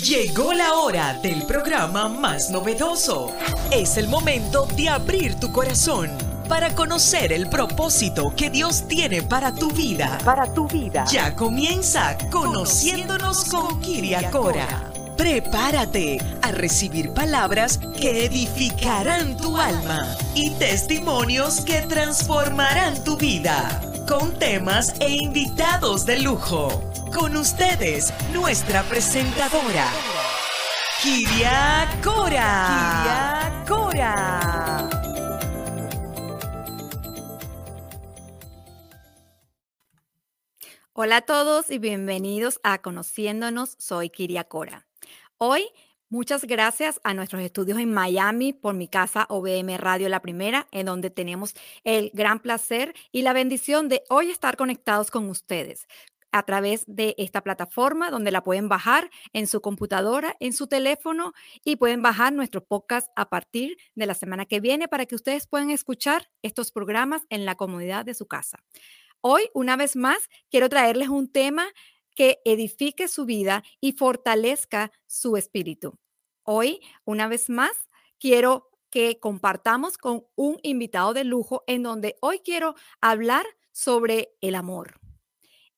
Llegó la hora del programa más novedoso. Es el momento de abrir tu corazón para conocer el propósito que Dios tiene para tu vida. Para tu vida. Ya comienza Conociéndonos con Kiria Cora. Prepárate a recibir palabras que edificarán tu alma y testimonios que transformarán tu vida, con temas e invitados de lujo. Con ustedes, nuestra presentadora, Kiria Cora. Kiria Cora. Hola a todos y bienvenidos a Conociéndonos. Soy Kiria Cora. Hoy, muchas gracias a nuestros estudios en Miami por mi casa OBM Radio La Primera, en donde tenemos el gran placer y la bendición de hoy estar conectados con ustedes a través de esta plataforma donde la pueden bajar en su computadora, en su teléfono y pueden bajar nuestro podcast a partir de la semana que viene para que ustedes puedan escuchar estos programas en la comodidad de su casa. Hoy, una vez más, quiero traerles un tema que edifique su vida y fortalezca su espíritu. Hoy, una vez más, quiero que compartamos con un invitado de lujo en donde hoy quiero hablar sobre el amor.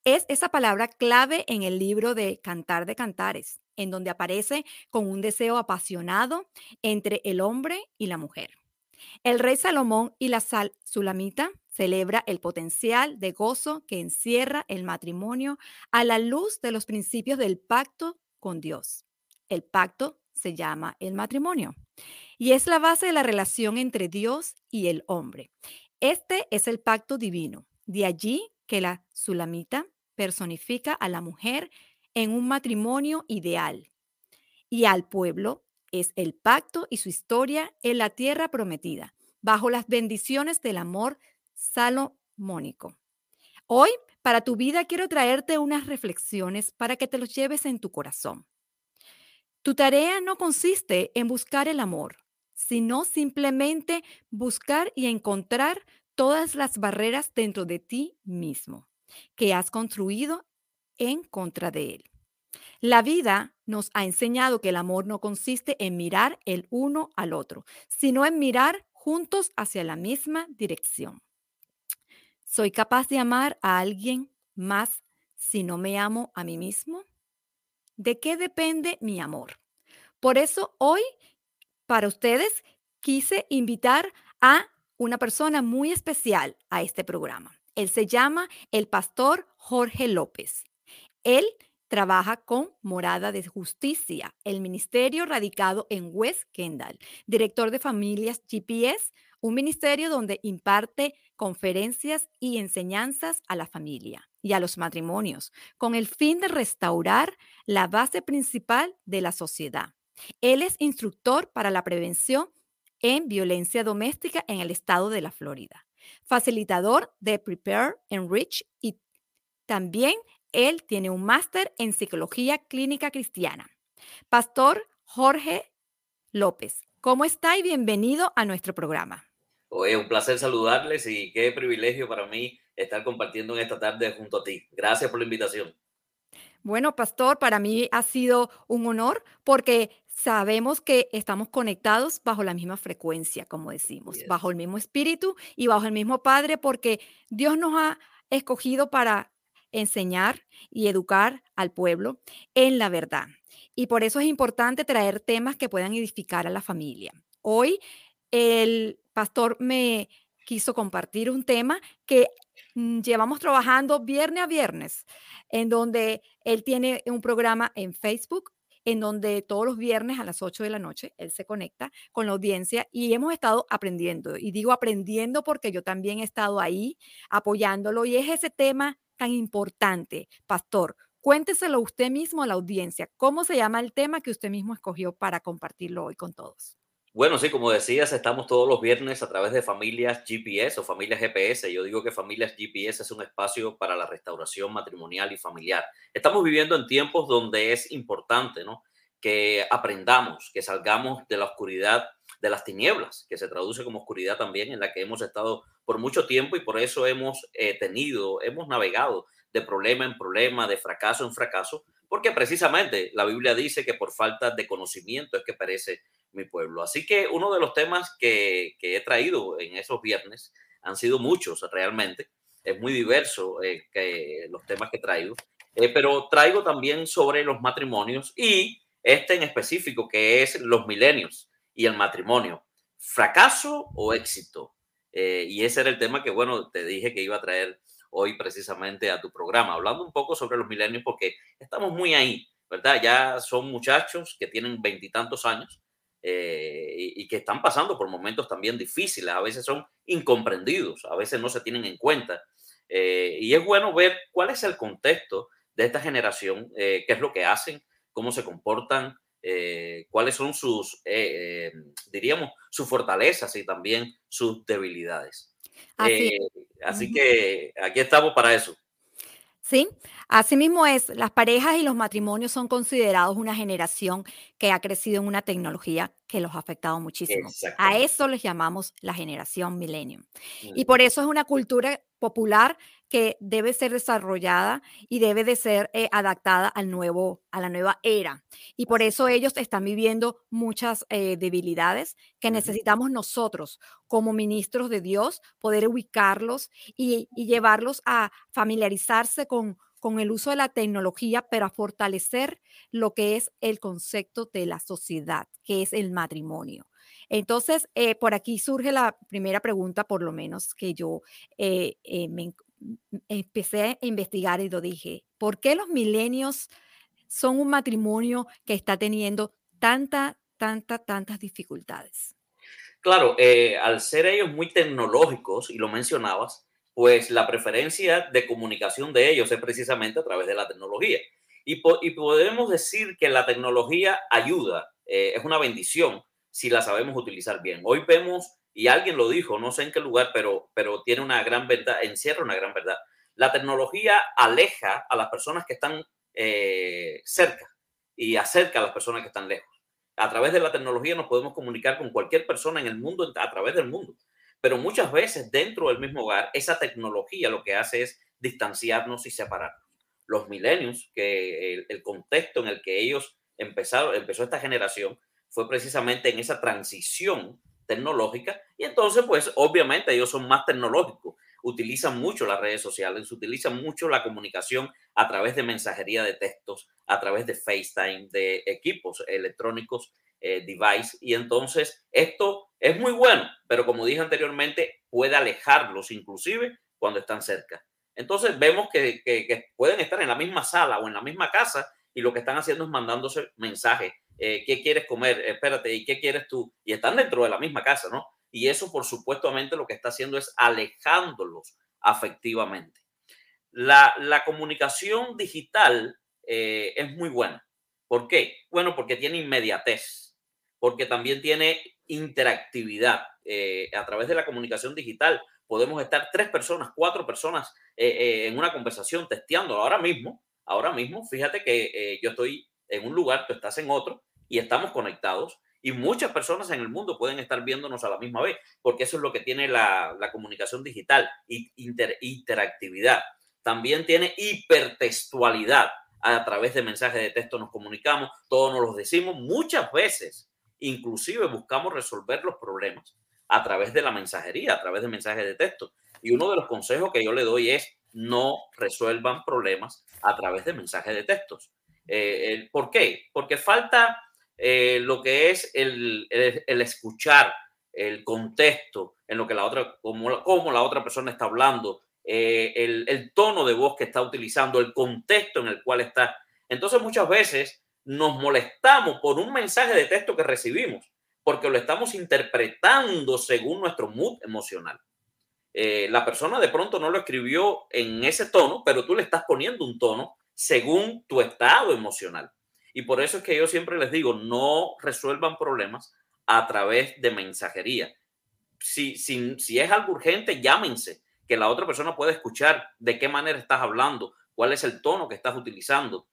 Es esa palabra clave en el libro de Cantar de Cantares, en donde aparece con un deseo apasionado entre el hombre y la mujer. El rey Salomón y la sal Sulamita celebra el potencial de gozo que encierra el matrimonio a la luz de los principios del pacto con Dios. El pacto se llama el matrimonio y es la base de la relación entre Dios y el hombre. Este es el pacto divino. De allí que la Sulamita personifica a la mujer en un matrimonio ideal y al pueblo es el pacto y su historia en la tierra prometida, bajo las bendiciones del amor salomónico. Hoy, para tu vida, quiero traerte unas reflexiones para que te los lleves en tu corazón. Tu tarea no consiste en buscar el amor, sino simplemente buscar y encontrar todas las barreras dentro de ti mismo que has construido en contra de él. La vida nos ha enseñado que el amor no consiste en mirar el uno al otro, sino en mirar juntos hacia la misma dirección. ¿Soy capaz de amar a alguien más si no me amo a mí mismo? ¿De qué depende mi amor? Por eso hoy, para ustedes, quise invitar a una persona muy especial a este programa. Él se llama el pastor Jorge López. Él trabaja con Morada de Justicia, el ministerio radicado en West Kendall, director de familias GPS, un ministerio donde imparte conferencias y enseñanzas a la familia y a los matrimonios, con el fin de restaurar la base principal de la sociedad. Él es instructor para la prevención en violencia doméstica en el estado de la Florida facilitador de Prepare, Enrich y también él tiene un máster en psicología clínica cristiana. Pastor Jorge López, ¿cómo está y bienvenido a nuestro programa? Oye, un placer saludarles y qué privilegio para mí estar compartiendo en esta tarde junto a ti. Gracias por la invitación. Bueno, pastor, para mí ha sido un honor porque sabemos que estamos conectados bajo la misma frecuencia, como decimos, bajo el mismo espíritu y bajo el mismo Padre, porque Dios nos ha escogido para enseñar y educar al pueblo en la verdad. Y por eso es importante traer temas que puedan edificar a la familia. Hoy el pastor me quiso compartir un tema que llevamos trabajando viernes a viernes, en donde él tiene un programa en Facebook en donde todos los viernes a las 8 de la noche él se conecta con la audiencia y hemos estado aprendiendo. Y digo aprendiendo porque yo también he estado ahí apoyándolo y es ese tema tan importante, pastor. Cuénteselo usted mismo a la audiencia. ¿Cómo se llama el tema que usted mismo escogió para compartirlo hoy con todos? Bueno, sí, como decías, estamos todos los viernes a través de familias GPS o familias GPS. Yo digo que familias GPS es un espacio para la restauración matrimonial y familiar. Estamos viviendo en tiempos donde es importante, ¿no? Que aprendamos, que salgamos de la oscuridad, de las tinieblas, que se traduce como oscuridad también, en la que hemos estado por mucho tiempo y por eso hemos eh, tenido, hemos navegado de problema en problema, de fracaso en fracaso, porque precisamente la Biblia dice que por falta de conocimiento es que perece mi pueblo. Así que uno de los temas que, he traído en esos viernes han sido muchos realmente, es muy diverso eh, los temas que traigo, eh, pero traigo también sobre los matrimonios y este en específico que es los milenios y el matrimonio, fracaso o éxito. Eh, y ese era el tema que, bueno, te dije que iba a traer hoy precisamente a tu programa, hablando un poco sobre los milenios, porque estamos muy ahí, ¿verdad? Ya son muchachos que tienen veintitantos años eh, y, que están pasando por momentos también difíciles, a veces son incomprendidos, a veces no se tienen en cuenta. Eh, y es bueno ver cuál es el contexto de esta generación, qué es lo que hacen, cómo se comportan, cuáles son sus, diríamos, sus fortalezas y también sus debilidades. Así, eh, así que aquí estamos para eso. Sí, así mismo es. Las parejas y los matrimonios son considerados una generación que ha crecido en una tecnología que los ha afectado muchísimo. A eso les llamamos la generación millennium. Y por eso es una cultura popular que debe ser desarrollada y debe de ser eh, adaptada al nuevo, a la nueva era. Y por eso ellos están viviendo muchas eh, debilidades que necesitamos nosotros como ministros de Dios poder ubicarlos y, llevarlos a familiarizarse con, con el uso de la tecnología, pero a fortalecer lo que es el concepto de la sociedad, que es el matrimonio. Entonces, eh, por aquí surge la primera pregunta, por lo menos que yo me, empecé a investigar y lo dije, ¿por qué los milenios son un matrimonio que está teniendo tanta, tanta, tantas dificultades? Claro, eh, al ser ellos muy tecnológicos, y lo mencionabas, pues la preferencia de comunicación de ellos es precisamente a través de la tecnología. Y, podemos decir que la tecnología ayuda, eh, es una bendición si la sabemos utilizar bien. Hoy vemos y alguien lo dijo, no sé en qué lugar, pero, pero tiene una gran verdad, encierra una gran verdad. La tecnología aleja a las personas que están eh, cerca y acerca a las personas que están lejos. A través de la tecnología nos podemos comunicar con cualquier persona en el mundo, a través del mundo. Pero muchas veces dentro del mismo hogar, esa tecnología lo que hace es distanciarnos y separarnos. Los milenios, que el, el contexto en el que ellos empezaron, empezó esta generación, fue precisamente en esa transición tecnológica y entonces pues obviamente ellos son más tecnológicos, utilizan mucho las redes sociales, utilizan mucho la comunicación a través de mensajería de textos, a través de FaceTime, de equipos electrónicos, eh, device y entonces esto es muy bueno, pero como dije anteriormente puede alejarlos inclusive cuando están cerca. Entonces vemos que, pueden estar en la misma sala o en la misma casa y lo que están haciendo es mandándose mensajes eh, ¿qué quieres comer? Espérate, ¿y qué quieres tú? Y están dentro de la misma casa, ¿no? Y eso, por supuestamente, lo que está haciendo es alejándolos afectivamente. La, la comunicación digital eh, es muy buena. ¿Por qué? Bueno, porque tiene inmediatez, porque también tiene interactividad. Eh, a través de la comunicación digital podemos estar tres personas, cuatro personas en una conversación testeando ahora mismo. Ahora mismo, fíjate que yo estoy en un lugar, tú estás en otro y estamos conectados. Y muchas personas en el mundo pueden estar viéndonos a la misma vez, porque eso es lo que tiene la, comunicación digital, inter, interactividad. También tiene hipertextualidad. A través de mensajes de texto nos comunicamos, todos nos los decimos muchas veces. Inclusive buscamos resolver los problemas a través de la mensajería, a través de mensajes de texto. Y uno de los consejos que yo le doy es no resuelvan problemas a través de mensajes de textos. Eh, ¿Por qué? Porque falta eh, lo que es el, escuchar el contexto en lo que la otra, como, como la otra persona está hablando, eh, el, tono de voz que está utilizando, el contexto en el cual está. Entonces muchas veces nos molestamos por un mensaje de texto que recibimos, porque lo estamos interpretando según nuestro mood emocional. la persona de pronto no lo escribió en ese tono, pero tú le estás poniendo un tono según tu estado emocional. Y por eso es que yo siempre les digo, no resuelvan problemas a través de mensajería. Si, si, si es algo urgente, llámense, que la otra persona pueda escuchar de qué manera estás hablando, cuál es el tono que estás utilizando.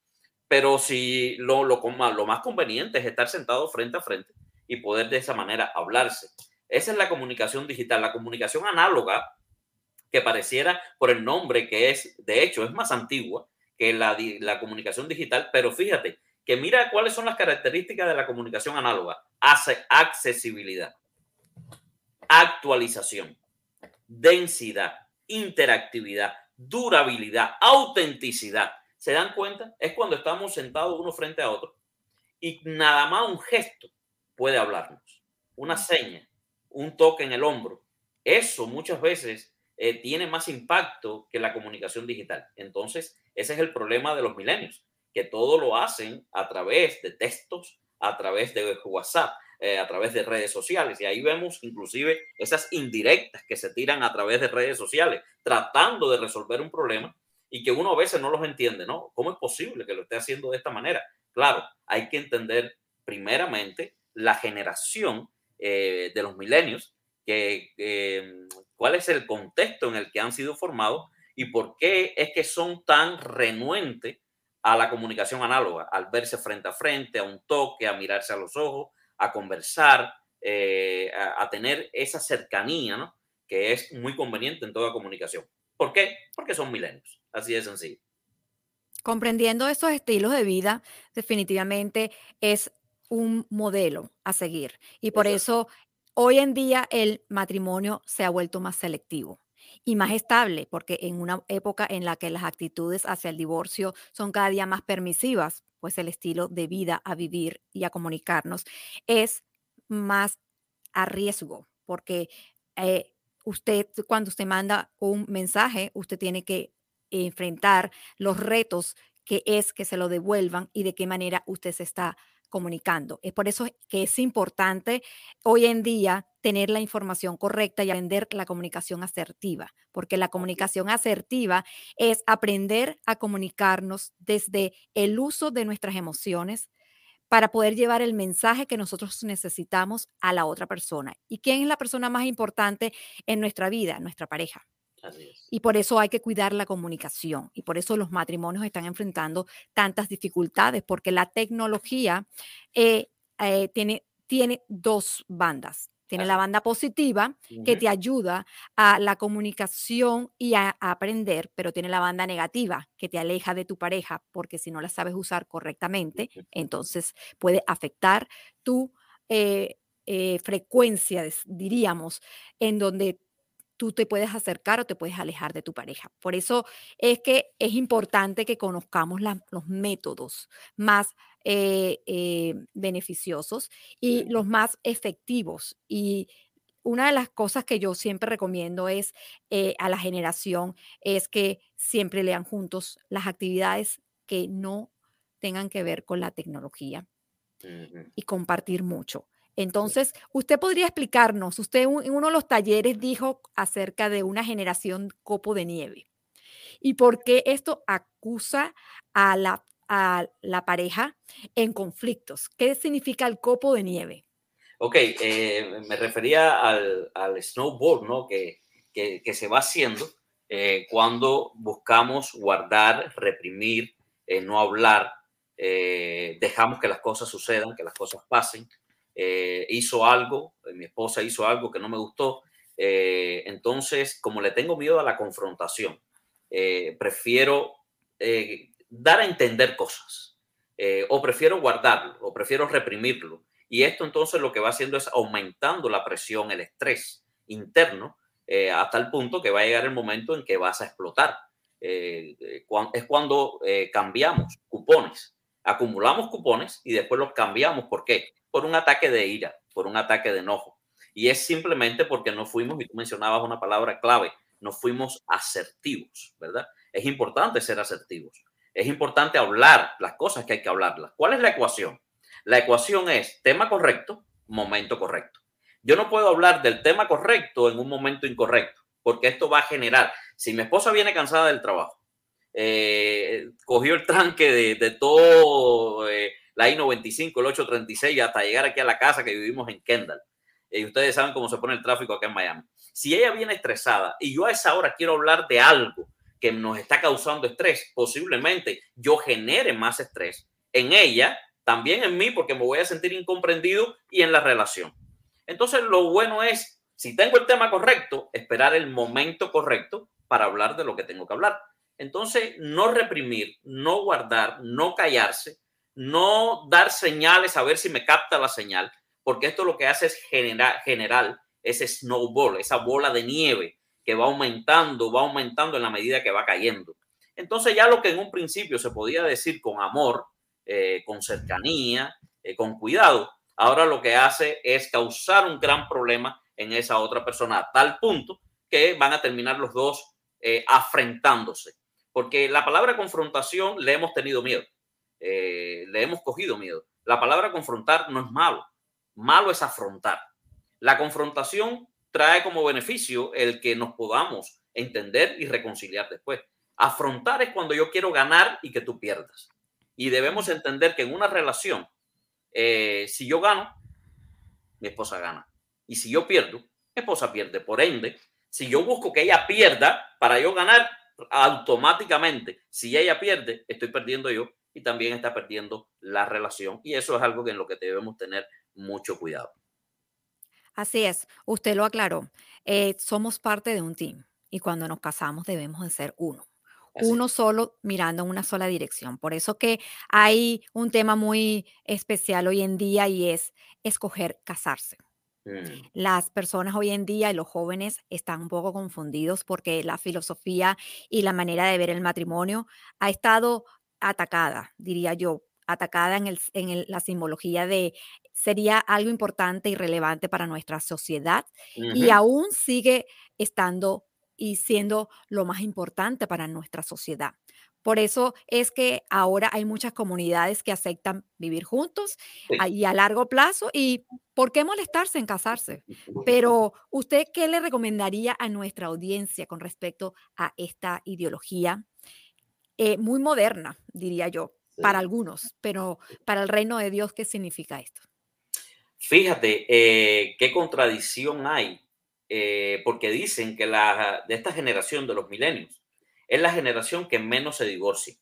Pero si lo, lo, más conveniente es estar sentado frente a frente y poder de esa manera hablarse. Esa es la comunicación digital. La comunicación análoga que pareciera por el nombre que es, de hecho, es más antigua que la, la comunicación digital, pero fíjate que mira cuáles son las características de la comunicación análoga. Hace accesibilidad, actualización, densidad, interactividad, durabilidad, autenticidad. ¿Se dan cuenta? Es cuando estamos sentados uno frente a otro y nada más un gesto puede hablarnos, una seña, un toque en el hombro. Eso muchas veces eh, tiene más impacto que la comunicación digital. Entonces, ese es el problema de los milenios, que todo lo hacen a través de textos, a través de WhatsApp, eh, a través de redes sociales. Y ahí vemos inclusive esas indirectas que se tiran a través de redes sociales, tratando de resolver un problema y que uno a veces no los entiende, ¿no? ¿Cómo es posible que lo esté haciendo de esta manera? Claro, hay que entender primeramente la generación eh, de los milenios, que, em, cuál es el contexto en el que han sido formados y por qué es que son tan renuentes a la comunicación análoga, al verse frente a frente, a un toque, a mirarse a los ojos, a conversar, eh, a, tener esa cercanía, ¿no? Que es muy conveniente en toda comunicación. ¿Por qué? Porque son milenios. Así de sencillo. Comprendiendo estos estilos de vida, definitivamente es un modelo a seguir. Y por eso hoy en día el matrimonio se ha vuelto más selectivo y más estable, porque en una época en la que las actitudes hacia el divorcio son cada día más permisivas, pues el estilo de vida a vivir y a comunicarnos es más a riesgo, porque eh, usted, cuando usted manda un mensaje, usted tiene que enfrentar los retos que es que se lo devuelvan y de qué manera usted se está comunicando. Es por eso que es importante hoy en día tener la información correcta y aprender la comunicación asertiva, porque la comunicación asertiva es aprender a comunicarnos desde el uso de nuestras emociones para poder llevar el mensaje que nosotros necesitamos a la otra persona. ¿Y quién es la persona más importante en nuestra vida? Nuestra pareja. Y por eso hay que cuidar la comunicación y por eso los matrimonios están enfrentando tantas dificultades, porque la tecnología eh, eh, tiene, tiene dos bandas. Tiene la banda positiva que te ayuda a la comunicación y a, aprender, pero tiene la banda negativa que te aleja de tu pareja porque si no la sabes usar correctamente, entonces puede afectar tu eh, frecuencia, diríamos, en donde tú te puedes acercar o te puedes alejar de tu pareja. Por eso es que es importante que conozcamos los métodos más eh, eh, beneficiosos y los más efectivos. Y una de las cosas que yo siempre recomiendo es eh, a la generación es que siempre lean juntos las actividades que no tengan que ver con la tecnología y compartir mucho. Entonces, usted podría explicarnos, usted en uno de los talleres dijo acerca de una generación copo de nieve y por qué esto acusa a la, a la pareja en conflictos. ¿Qué significa el copo de nieve? Ok, eh, me refería al, al, snowboard, ¿no? Que, que, que se va haciendo eh, cuando buscamos guardar, reprimir, eh, no hablar, dejamos que las cosas sucedan, que las cosas pasen eh, hizo algo, eh, mi esposa hizo algo que no me gustó. Eh, entonces, como le tengo miedo a la confrontación, prefiero dar a entender cosas o prefiero guardarlo o prefiero reprimirlo. Y esto entonces lo que va haciendo es aumentando la presión, el estrés interno, hasta el punto que va a llegar el momento en que vas a explotar. es cuando cambiamos cupones, acumulamos cupones y después los cambiamos. ¿Por qué? Por un ataque de ira, por un ataque de enojo. Y es simplemente porque no fuimos, y tú mencionabas una palabra clave, no fuimos asertivos, ¿verdad? Es importante ser asertivos. Es importante hablar las cosas que hay que hablarlas. ¿Cuál es la ecuación? La ecuación es tema correcto, momento correcto. Yo no puedo hablar del tema correcto en un momento incorrecto, porque esto va a generar, si mi esposa viene cansada del trabajo, eh, cogió el tranque de, todo eh, la I-95, el 836, hasta llegar aquí a la casa que vivimos en Kendall. Y ustedes saben cómo se pone el tráfico acá en Miami. Si ella viene estresada y yo a esa hora quiero hablar de algo que nos está causando estrés, posiblemente yo genere más estrés en ella, también en mí, porque me voy a sentir incomprendido y en la relación. Entonces, lo bueno es Si tengo el tema correcto, esperar el momento correcto para hablar de lo que tengo que hablar. Entonces, no reprimir, no guardar, no callarse, no dar señales a ver si me capta la señal, porque esto lo que hace es generar, general ese snowball, esa bola de nieve que va aumentando, va aumentando en la medida que va cayendo. Entonces ya lo que en un principio se podía decir con amor, eh, con cercanía, eh, con cuidado, ahora lo que hace es causar un gran problema en esa otra persona a tal punto que van a terminar los dos eh, afrentándose. Porque la palabra confrontación le hemos tenido miedo, le hemos cogido miedo. La palabra confrontar no es malo, malo es afrontar. La confrontación trae como beneficio el que nos podamos entender y reconciliar después. Afrontar es cuando yo quiero ganar y que tú pierdas. Y debemos entender que en una relación, eh, si yo gano, mi esposa gana. Y si yo pierdo, mi esposa pierde. Por ende, si yo busco que ella pierda para yo ganar, automáticamente, si ella pierde, estoy perdiendo yo y también está perdiendo la relación. Y eso es algo en lo que debemos tener mucho cuidado. Así es, usted lo aclaró. Eh, somos parte de un team y cuando nos casamos debemos de ser uno. Uno solo mirando en una sola dirección. Por eso que hay un tema muy especial hoy en día y es escoger casarse. Mm. Las personas hoy en día y los jóvenes están un poco confundidos porque la filosofía y la manera de ver el matrimonio ha estado atacada, diría yo, atacada en, en la simbología de sería algo importante y relevante para nuestra sociedad y aún sigue estando y siendo lo más importante para nuestra sociedad. Por eso es que ahora hay muchas comunidades que aceptan vivir juntos y a largo plazo. ¿Y por qué molestarse en casarse? Pero usted, ¿qué le recomendaría a nuestra audiencia con respecto a esta ideología eh, muy moderna, diría yo, para algunos, pero para el reino de Dios, ¿qué significa esto? Fíjate eh, qué contradicción hay, eh, porque dicen que la, de esta generación de los milenios es la generación que menos se divorcia.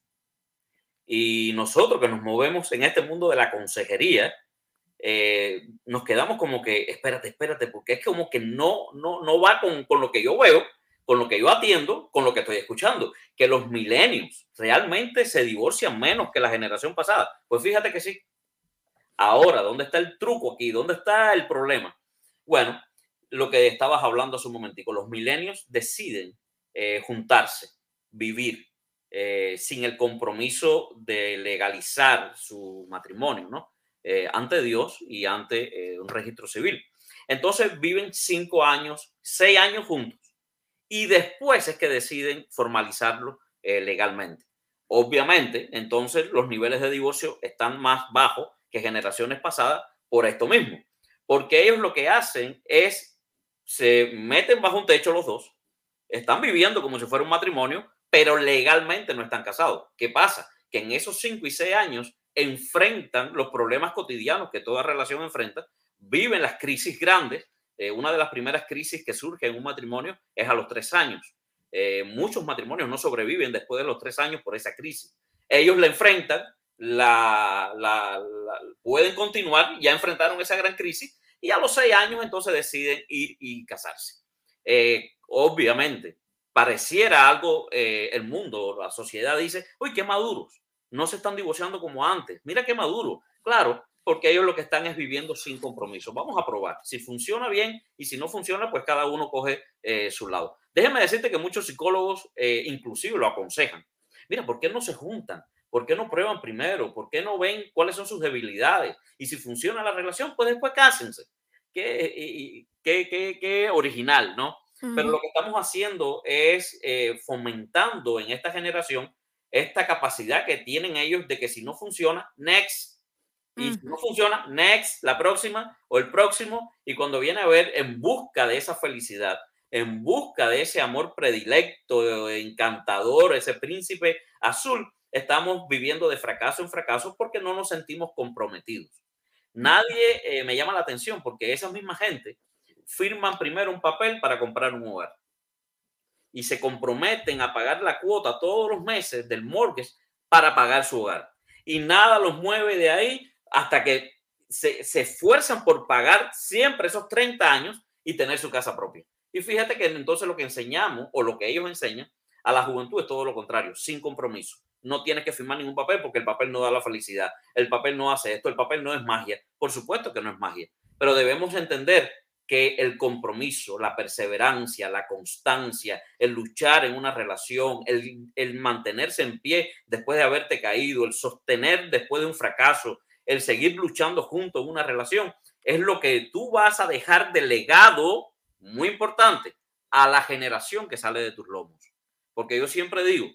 Y nosotros que nos movemos en este mundo de la consejería, eh, nos quedamos como que, espérate, espérate, porque es como que no, no, no va con, con lo que yo veo, con lo que yo atiendo, con lo que estoy escuchando, que los milenios realmente se divorcian menos que la generación pasada. Pues fíjate que sí, Ahora, ¿dónde está el truco aquí? ¿Dónde está el problema? Bueno, lo que estabas hablando hace un momentico, los milenios deciden eh, juntarse, vivir eh, sin el compromiso de legalizar su matrimonio, ¿no? Eh, ante Dios y ante un registro civil. Entonces viven cinco años, seis años juntos y después es que deciden formalizarlo legalmente. Obviamente, entonces los niveles de divorcio están más bajos que generaciones pasadas por esto mismo. Porque ellos lo que hacen es, se meten bajo un techo los dos, están viviendo como si fuera un matrimonio, pero legalmente no están casados. ¿Qué pasa? Que en esos cinco y seis años enfrentan los problemas cotidianos que toda relación enfrenta, viven las crisis grandes. Eh, una de las primeras crisis que surge en un matrimonio es a los tres años. Eh, muchos matrimonios no sobreviven después de los tres años por esa crisis. Ellos la enfrentan la, pueden continuar, ya enfrentaron esa gran crisis y a los seis años entonces deciden ir y casarse. Eh, obviamente, pareciera algo, el mundo, la sociedad dice, uy, qué maduros, no se están divorciando como antes, mira qué maduro. Claro, porque ellos lo que están es viviendo sin compromiso. Vamos a probar. Si funciona bien y si no funciona, pues cada uno coge eh, su lado. Déjeme decirte que muchos psicólogos inclusive lo aconsejan. Mira, ¿por qué no se juntan? ¿Por qué no prueban primero? ¿Por qué no ven cuáles son sus debilidades? Y si funciona la relación, pues después cásense. Qué, qué, qué, original, ¿no? Pero lo que estamos haciendo es eh, fomentando en esta generación esta capacidad que tienen ellos de que si no funciona, next. Y si no funciona, next, la próxima o el próximo. Y cuando viene a ver en busca de esa felicidad, en busca de ese amor predilecto, encantador, ese príncipe azul, estamos viviendo de fracaso en fracaso porque no nos sentimos comprometidos. Nadie eh, me llama la atención porque esa misma gente firman primero un papel para comprar un hogar y se comprometen a pagar la cuota todos los meses del mortgage para pagar su hogar. Y nada los mueve de ahí hasta que se, se esfuerzan por pagar siempre esos 30 años y tener su casa propia. Y fíjate que entonces lo que enseñamos o lo que ellos enseñan a la juventud es todo lo contrario, sin compromiso. No tienes que firmar ningún papel porque el papel no da la felicidad, el papel no hace esto, el papel no es magia. Por supuesto que no es magia, pero debemos entender que el compromiso, la perseverancia, la constancia, el luchar en una relación, el, el, mantenerse en pie después de haberte caído, el sostener después de un fracaso, el seguir luchando junto en una relación, es lo que tú vas a dejar de legado, muy importante, a la generación que sale de tus lomos. Porque yo siempre digo,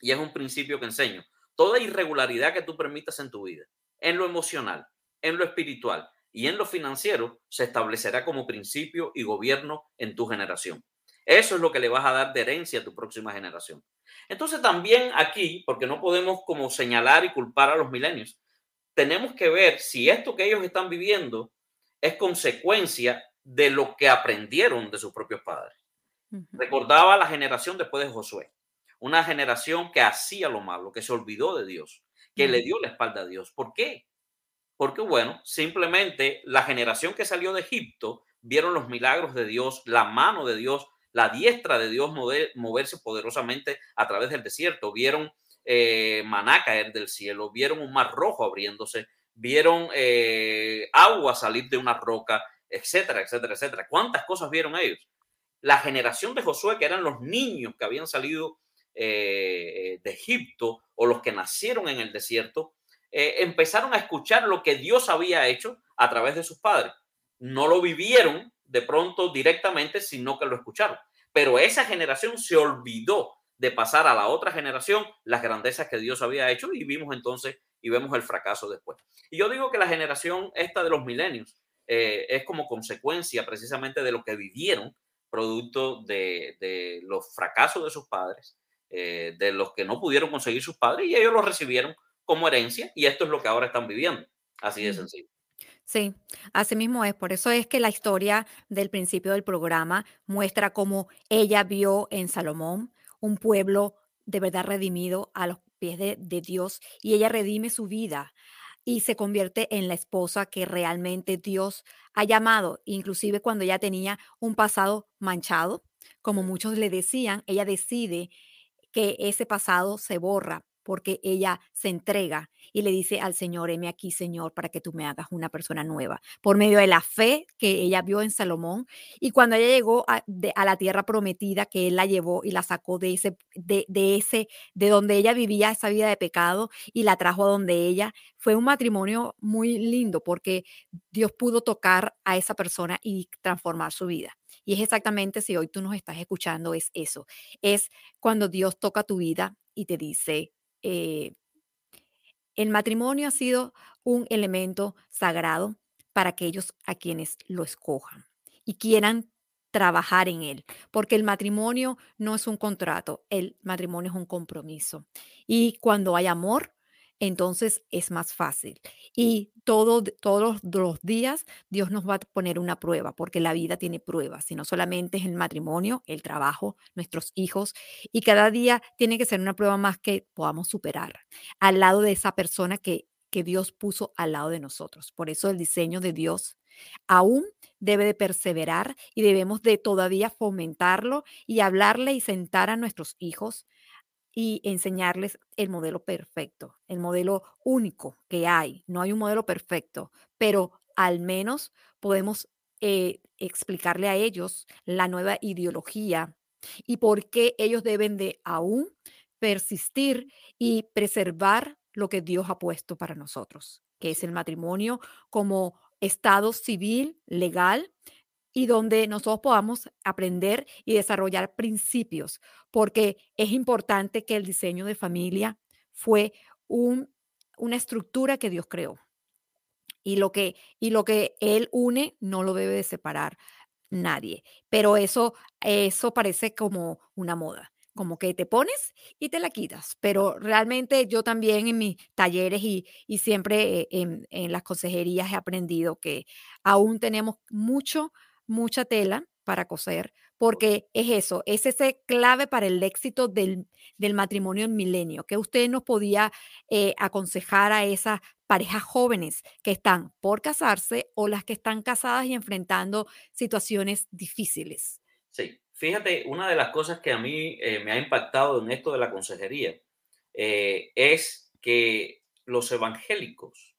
y es un principio que enseño, toda irregularidad que tú permitas en tu vida, en lo emocional, en lo espiritual y en lo financiero, se establecerá como principio y gobierno en tu generación. Eso es lo que le vas a dar de herencia a tu próxima generación. Entonces también aquí, porque no podemos como señalar y culpar a los milenios, tenemos que ver si esto que ellos están viviendo es consecuencia de lo que aprendieron de sus propios padres. Recordaba la generación después de Josué, una generación que hacía lo malo, que se olvidó de Dios, que le dio la espalda a Dios. ¿Por qué? Porque, bueno, simplemente la generación que salió de Egipto vieron los milagros de Dios, la mano de Dios, la diestra de Dios moverse poderosamente a través del desierto, vieron eh, maná caer del cielo, vieron un mar rojo abriéndose, vieron eh, agua salir de una roca, etcétera, etcétera, etcétera. ¿Cuántas cosas vieron ellos? la generación de Josué, que eran los niños que habían salido eh, de Egipto o los que nacieron en el desierto, empezaron a escuchar lo que Dios había hecho a través de sus padres. No lo vivieron de pronto directamente, sino que lo escucharon. Pero esa generación se olvidó de pasar a la otra generación las grandezas que Dios había hecho y vimos entonces y vemos el fracaso después. Y yo digo que la generación esta de los milenios eh, es como consecuencia precisamente de lo que vivieron producto de, los fracasos de sus padres, eh, de los que no pudieron conseguir sus padres y ellos lo recibieron como herencia y esto es lo que ahora están viviendo. Así de sencillo. Sí, así mismo es. Por eso es que la historia del principio del programa muestra cómo ella vio en Salomón un pueblo de verdad redimido a los pies de, Dios y ella redime su vida y se convierte en la esposa que realmente Dios ha llamado, inclusive cuando ella tenía un pasado manchado, como muchos le decían, ella decide que ese pasado se borra porque ella se entrega y le dice al Señor, heme aquí, Señor, para que tú me hagas una persona nueva, por medio de la fe que ella vio en Salomón. Y cuando ella llegó a, la tierra prometida, que él la llevó y la sacó de ese, de, de, ese, de donde ella vivía esa vida de pecado y la trajo a donde ella, fue un matrimonio muy lindo porque Dios pudo tocar a esa persona y transformar su vida. Y es exactamente, si hoy tú nos estás escuchando, es eso. Es cuando Dios toca tu vida y te dice, eh, el matrimonio ha sido un elemento sagrado para aquellos a quienes lo escojan y quieran trabajar en él, porque el matrimonio no es un contrato, el matrimonio es un compromiso. Y cuando hay amor, entonces es más fácil. Y todo, todos los días Dios nos va a poner una prueba, porque la vida tiene pruebas, y no solamente es el matrimonio, el trabajo, nuestros hijos, y cada día tiene que ser una prueba más que podamos superar al lado de esa persona que, que Dios puso al lado de nosotros. Por eso el diseño de Dios aún debe de perseverar y debemos de todavía fomentarlo y hablarle y sentar a nuestros hijos y enseñarles el modelo perfecto, el modelo único que hay. No hay un modelo perfecto, pero al menos podemos eh, explicarle a ellos la nueva ideología y por qué ellos deben de aún persistir y preservar lo que Dios ha puesto para nosotros, que es el matrimonio como estado civil, legal, y donde nosotros podamos aprender y desarrollar principios, porque es importante que el diseño de familia fue un, una estructura que Dios creó. Y lo que, y lo que Él une no lo debe de separar nadie. Pero eso, eso parece como una moda como que te pones y te la quitas. Pero realmente yo también en mis talleres y, y siempre en, en, las consejerías he aprendido que aún tenemos mucho mucha tela para coser, porque es eso, es ese clave para el éxito del, del matrimonio en milenio, que usted nos podía eh, aconsejar a esas parejas jóvenes que están por casarse o las que están casadas y enfrentando situaciones difíciles? Sí, fíjate, una de las cosas que a mí eh, me ha impactado en esto de la consejería eh, es que los evangélicos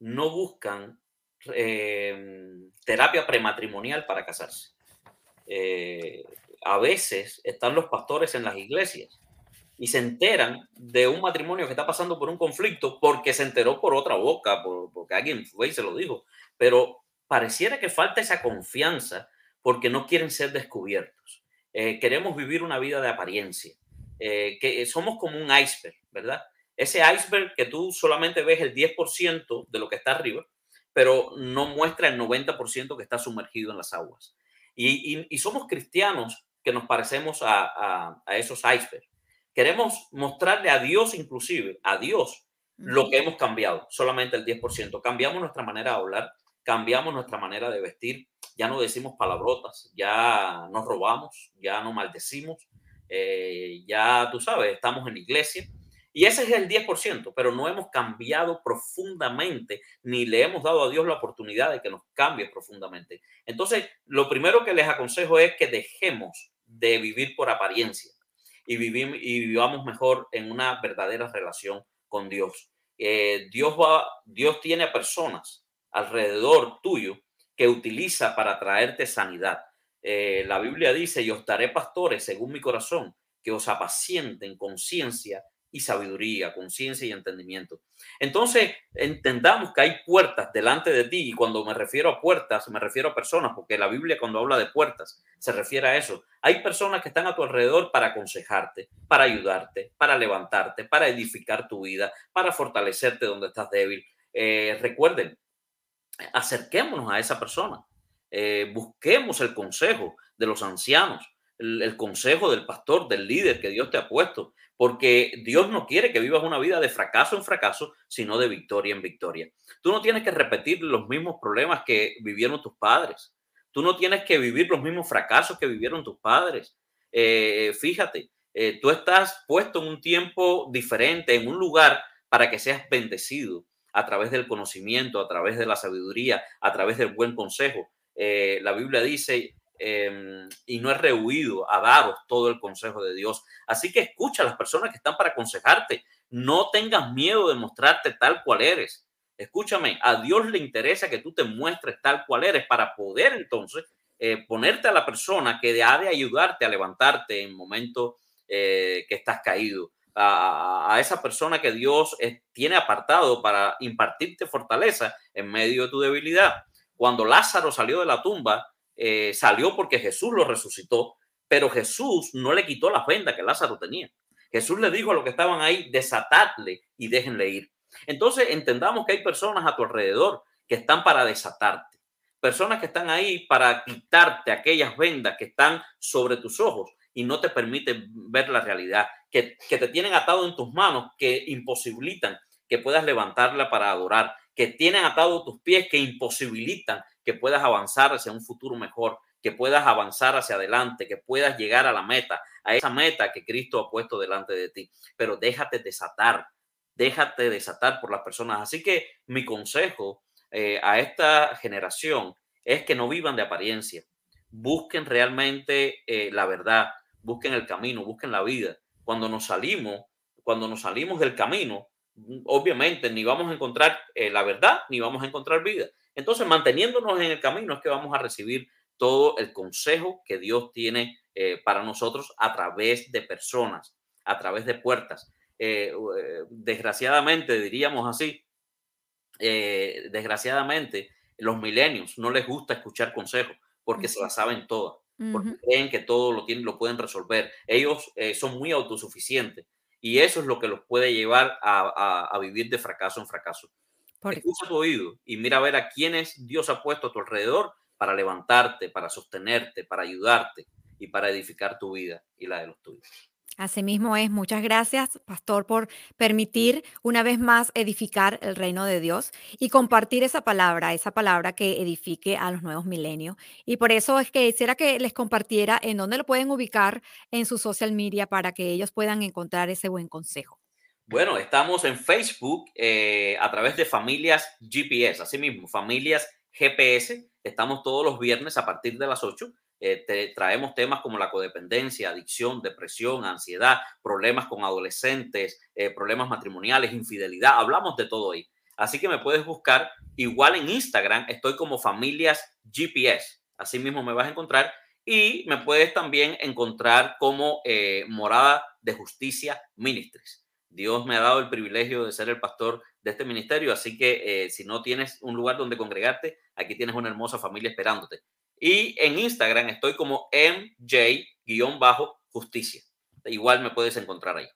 no buscan em, terapia prematrimonial para casarse. Eh, a veces están los pastores en las iglesias y se enteran de un matrimonio que está pasando por un conflicto porque se enteró por otra boca, porque alguien fue y se lo dijo. Pero pareciera que falta esa confianza porque no quieren ser descubiertos. Eh, queremos vivir una vida de apariencia, eh, que somos como un iceberg, ¿verdad? Ese iceberg que tú solamente ves el 10% de lo que está arriba, pero no muestra el 90% que está sumergido en las aguas. Y, somos cristianos que nos parecemos a, a esos icebergs queremos mostrarle a Dios inclusive, a Dios, lo que hemos cambiado, solamente el 10%. Cambiamos nuestra manera de hablar, cambiamos nuestra manera de vestir, ya no decimos palabrotas, ya nos robamos, ya no maldecimos, eh, ya tú sabes, estamos en iglesia. Y ese es el 10%, pero no hemos cambiado profundamente, ni le hemos dado a Dios la oportunidad de que nos cambie profundamente. Entonces, lo primero que les aconsejo es que dejemos de vivir por apariencia y, vivimos, y vivamos mejor en una verdadera relación con Dios. Eh, Dios, va, Dios tiene a personas alrededor tuyo que utiliza para traerte sanidad. Eh, la Biblia dice, y os daré pastores según mi corazón, que os apacienten con ciencia y sabiduría, conciencia y entendimiento. Entonces, entendamos que hay puertas delante de ti y cuando me refiero a puertas, me refiero a personas, porque la Biblia cuando habla de puertas se refiere a eso. Hay personas que están a tu alrededor para aconsejarte, para ayudarte, para levantarte, para edificar tu vida, para fortalecerte donde estás débil. Eh, recuerden, acerquémonos a esa persona, eh, busquemos el consejo de los ancianos, el, consejo del pastor, del líder que Dios te ha puesto, porque Dios no quiere que vivas una vida de fracaso en fracaso, sino de victoria en victoria. Tú no tienes que repetir los mismos problemas que vivieron tus padres. Tú no tienes que vivir los mismos fracasos que vivieron tus padres. Eh, fíjate, eh, tú estás puesto en un tiempo diferente, en un lugar para que seas bendecido a través del conocimiento, a través de la sabiduría, a través del buen consejo. Eh, la Biblia dice, Em, y no he rehuido a daros todo el consejo de Dios. Así que escucha a las personas que están para aconsejarte. No tengas miedo de mostrarte tal cual eres. Escúchame, a Dios le interesa que tú te muestres tal cual eres para poder entonces eh, ponerte a la persona que ha de ayudarte a levantarte en momentos eh, que estás caído. A, esa persona que Dios eh, tiene apartado para impartirte fortaleza en medio de tu debilidad. Cuando Lázaro salió de la tumba, eh, salió porque Jesús lo resucitó, pero Jesús no le quitó la venda que Lázaro tenía. Jesús le dijo a los que estaban ahí, desatadle y déjenle ir. Entonces entendamos que hay personas a tu alrededor que están para desatarte, personas que están ahí para quitarte aquellas vendas que están sobre tus ojos y no te permiten ver la realidad, que, que te tienen atado en tus manos, que imposibilitan que puedas levantarla para adorar, que tienen atado tus pies, que imposibilitan que puedas avanzar hacia un futuro mejor, que puedas avanzar hacia adelante, que puedas llegar a la meta, a esa meta que Cristo ha puesto delante de ti. Pero déjate desatar, déjate desatar por las personas. Así que mi consejo eh, a esta generación es que no vivan de apariencia, busquen realmente eh, la verdad, busquen el camino, busquen la vida. Cuando nos salimos, cuando nos salimos del camino, obviamente ni vamos a encontrar eh, la verdad ni vamos a encontrar vida. Entonces, manteniéndonos en el camino es que vamos a recibir todo el consejo que Dios tiene eh, para nosotros a través de personas, a través de puertas. Eh, eh, desgraciadamente, diríamos así, desgraciadamente, los milenios no les gusta escuchar consejos porque se la saben todas, porque creen que todo lo, tienen, lo pueden resolver. Ellos son muy autosuficientes y eso es lo que los puede llevar a vivir de fracaso en fracaso. Escucha tu oído y mira a ver a quiénes Dios ha puesto a tu alrededor para levantarte, para sostenerte, para ayudarte y para edificar tu vida y la de los tuyos. Asimismo es, muchas gracias, pastor, por permitir una vez más edificar el reino de Dios y compartir esa palabra, esa palabra que edifique a los nuevos milenios. Y por eso es que quisiera que les compartiera en dónde lo pueden ubicar en su social media para que ellos puedan encontrar ese buen consejo. Bueno, estamos en Facebook eh, a través de Familias GPS, así mismo, Familias GPS. Estamos todos los viernes a partir de las 8. Eh, traemos temas como la codependencia, adicción, depresión, ansiedad, problemas con adolescentes, eh, problemas matrimoniales, infidelidad. Hablamos de todo ahí. Así que me puedes buscar igual en Instagram. Estoy como Familias GPS. Así mismo me vas a encontrar. Y me puedes también encontrar como Morada de Justicia Ministries. Dios me ha dado el privilegio de ser el pastor de este ministerio, así que eh, si no tienes un lugar donde congregarte, aquí tienes una hermosa familia esperándote. Y en Instagram estoy como MJ-justicia. Igual me puedes encontrar ahí.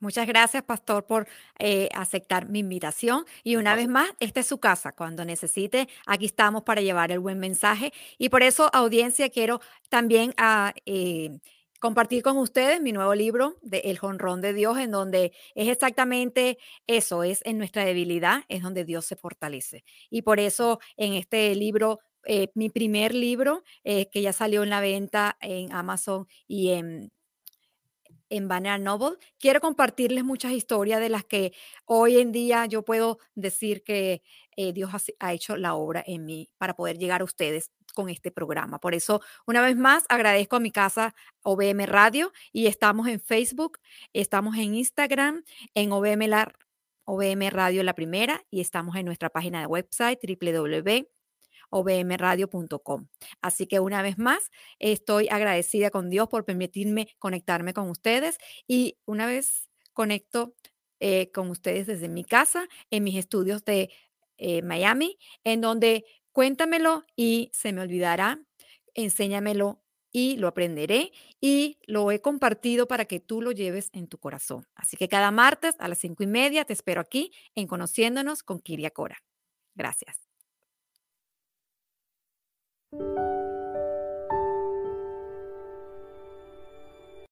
Muchas gracias, pastor, por eh, aceptar mi invitación. Y una vez más, esta es su casa. Cuando necesite, aquí estamos para llevar el buen mensaje. Y por eso, audiencia, quiero también a, ah, eh, compartir con ustedes mi nuevo libro de El Jonrón de Dios, en donde es exactamente eso, es en nuestra debilidad, es donde Dios se fortalece. Y por eso en este libro, eh, mi primer libro, eh, que ya salió en la venta en Amazon y en, en Banner Noble, quiero compartirles muchas historias de las que hoy en día yo puedo decir que eh, Dios ha, hecho la obra en mí para poder llegar a ustedes con este programa. Por eso, una vez más, agradezco a mi casa OBM Radio y estamos en Facebook, estamos en Instagram, en OBM, la, OBM Radio La Primera y estamos en nuestra página de website www.obmradio.com. Así que una vez más, estoy agradecida con Dios por permitirme conectarme con ustedes y una vez conecto eh, con ustedes desde mi casa, en mis estudios de eh, Miami, en donde Cuéntamelo y se me olvidará. Enséñamelo y lo aprenderé y lo he compartido para que tú lo lleves en tu corazón. Así que cada martes a las cinco y media te espero aquí en Conociéndonos con Kiria Cora. Gracias.